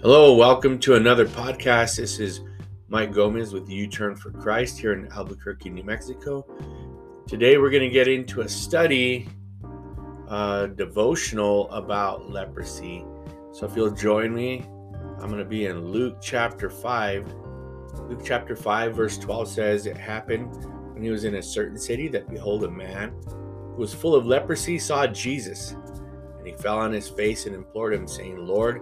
Hello, welcome to another podcast. This is Mike Gomez with U Turn for Christ here in Albuquerque, New Mexico. Today we're going to get into a study, uh, devotional about leprosy. So if you'll join me, I'm going to be in Luke chapter 5. Luke chapter 5, verse 12 says, It happened when he was in a certain city that behold, a man who was full of leprosy saw Jesus. And he fell on his face and implored him, saying, Lord,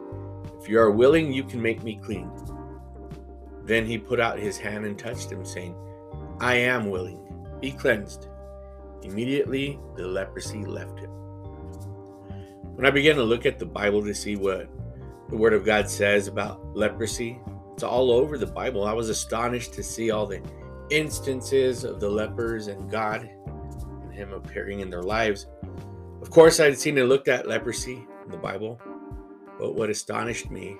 if you are willing, you can make me clean. Then he put out his hand and touched him, saying, I am willing, be cleansed. Immediately the leprosy left him. When I began to look at the Bible to see what the Word of God says about leprosy, it's all over the Bible. I was astonished to see all the instances of the lepers and God and Him appearing in their lives. Of course, I'd seen and looked at leprosy in the Bible, but what astonished me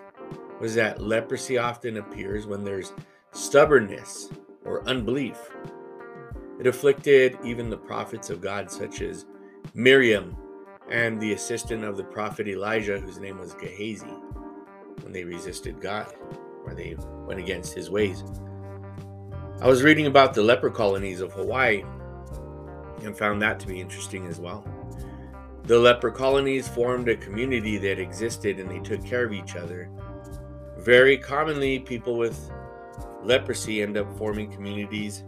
was that leprosy often appears when there's stubbornness or unbelief. It afflicted even the prophets of God, such as Miriam and the assistant of the prophet Elijah, whose name was Gehazi, when they resisted God or they went against his ways. I was reading about the leper colonies of Hawaii and found that to be interesting as well. The leper colonies formed a community that existed and they took care of each other. Very commonly, people with leprosy end up forming communities,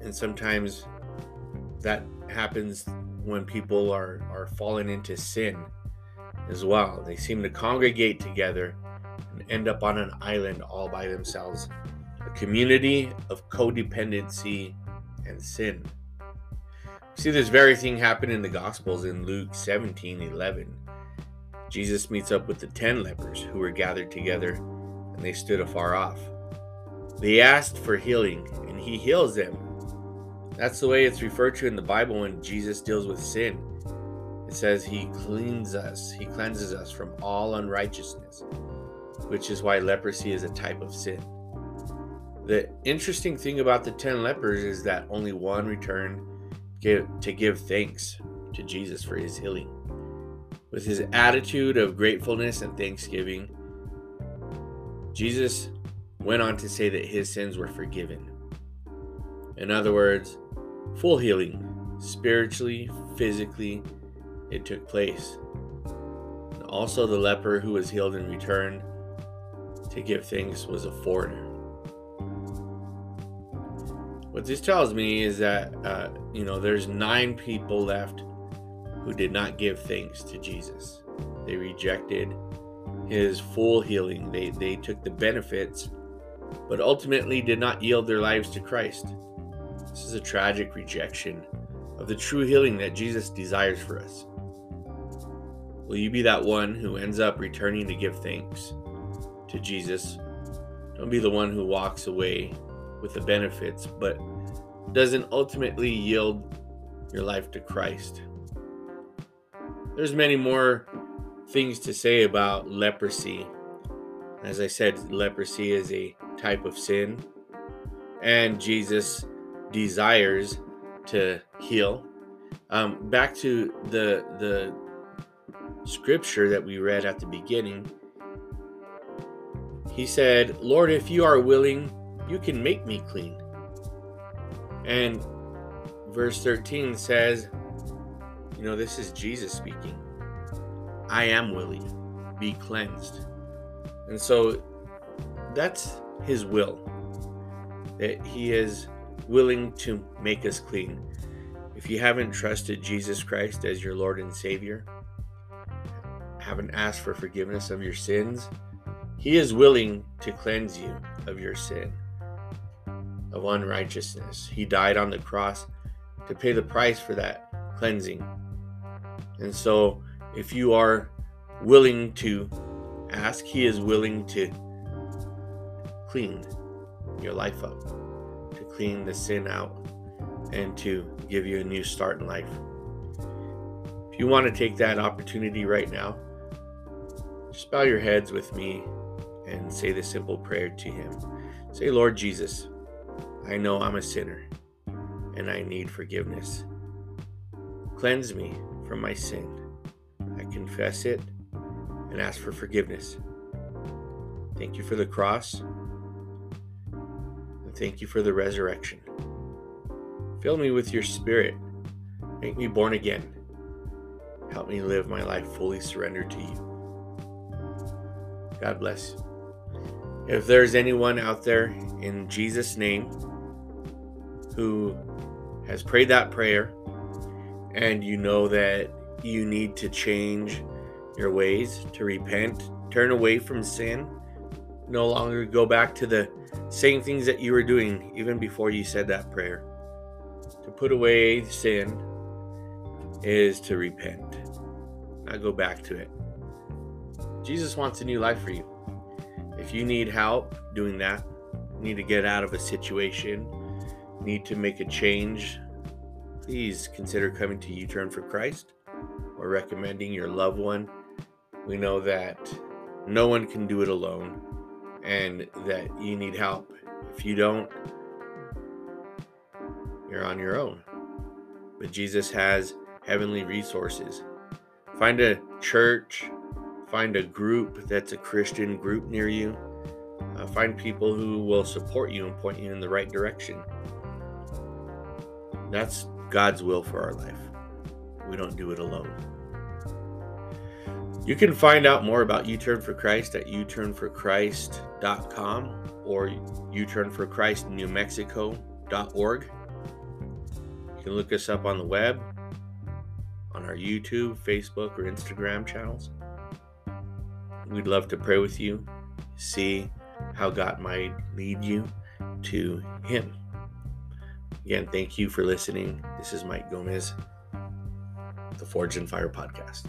and sometimes that happens when people are, are falling into sin as well. They seem to congregate together and end up on an island all by themselves. A community of codependency and sin. See this very thing happen in the Gospels in Luke 17 11. Jesus meets up with the ten lepers who were gathered together, and they stood afar off. They asked for healing, and he heals them. That's the way it's referred to in the Bible when Jesus deals with sin. It says he cleans us, he cleanses us from all unrighteousness, which is why leprosy is a type of sin. The interesting thing about the 10 lepers is that only one returned give, to give thanks to Jesus for his healing. With his attitude of gratefulness and thanksgiving, Jesus went on to say that his sins were forgiven. In other words, full healing, spiritually, physically, it took place. And also, the leper who was healed in return to give thanks was a foreigner. What this tells me is that, uh, you know, there's nine people left who did not give thanks to Jesus. They rejected his full healing. They, they took the benefits, but ultimately did not yield their lives to Christ. This is a tragic rejection of the true healing that Jesus desires for us. Will you be that one who ends up returning to give thanks to Jesus? Don't be the one who walks away with the benefits, but doesn't ultimately yield your life to Christ. There's many more things to say about leprosy. As I said, leprosy is a type of sin, and Jesus desires to heal. Um, back to the the scripture that we read at the beginning, he said, "Lord, if you are willing, you can make me clean. And verse 13 says, you know, this is Jesus speaking. I am willing, be cleansed. And so that's his will, that he is willing to make us clean. If you haven't trusted Jesus Christ as your Lord and Savior, haven't asked for forgiveness of your sins, he is willing to cleanse you of your sin of unrighteousness. He died on the cross to pay the price for that cleansing. And so, if you are willing to ask, He is willing to clean your life up, to clean the sin out, and to give you a new start in life. If you want to take that opportunity right now, just bow your heads with me and say the simple prayer to Him. Say, Lord Jesus, I know I'm a sinner and I need forgiveness. Cleanse me from my sin. I confess it and ask for forgiveness. Thank you for the cross. And thank you for the resurrection. Fill me with your spirit. Make me born again. Help me live my life fully surrendered to you. God bless. If there's anyone out there in Jesus' name who has prayed that prayer and you know that you need to change your ways, to repent, turn away from sin, no longer go back to the same things that you were doing even before you said that prayer. To put away sin is to repent, not go back to it. Jesus wants a new life for you. If you need help doing that, need to get out of a situation, need to make a change, please consider coming to U Turn for Christ or recommending your loved one. We know that no one can do it alone and that you need help. If you don't, you're on your own. But Jesus has heavenly resources. Find a church, find a group that's a Christian group near you. Uh, find people who will support you and point you in the right direction. That's God's will for our life. We don't do it alone. You can find out more about U Turn for Christ at uturnforchrist.com or uturnforchristnewmexico.org. You can look us up on the web, on our YouTube, Facebook, or Instagram channels. We'd love to pray with you, see how God might lead you to Him. Again, thank you for listening. This is Mike Gomez, the Forged in Fire Podcast.